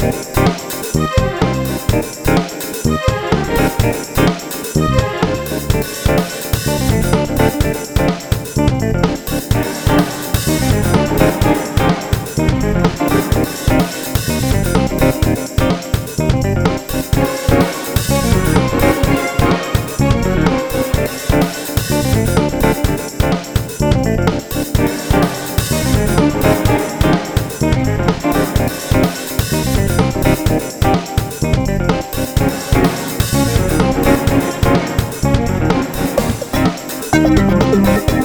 Thank 嗯。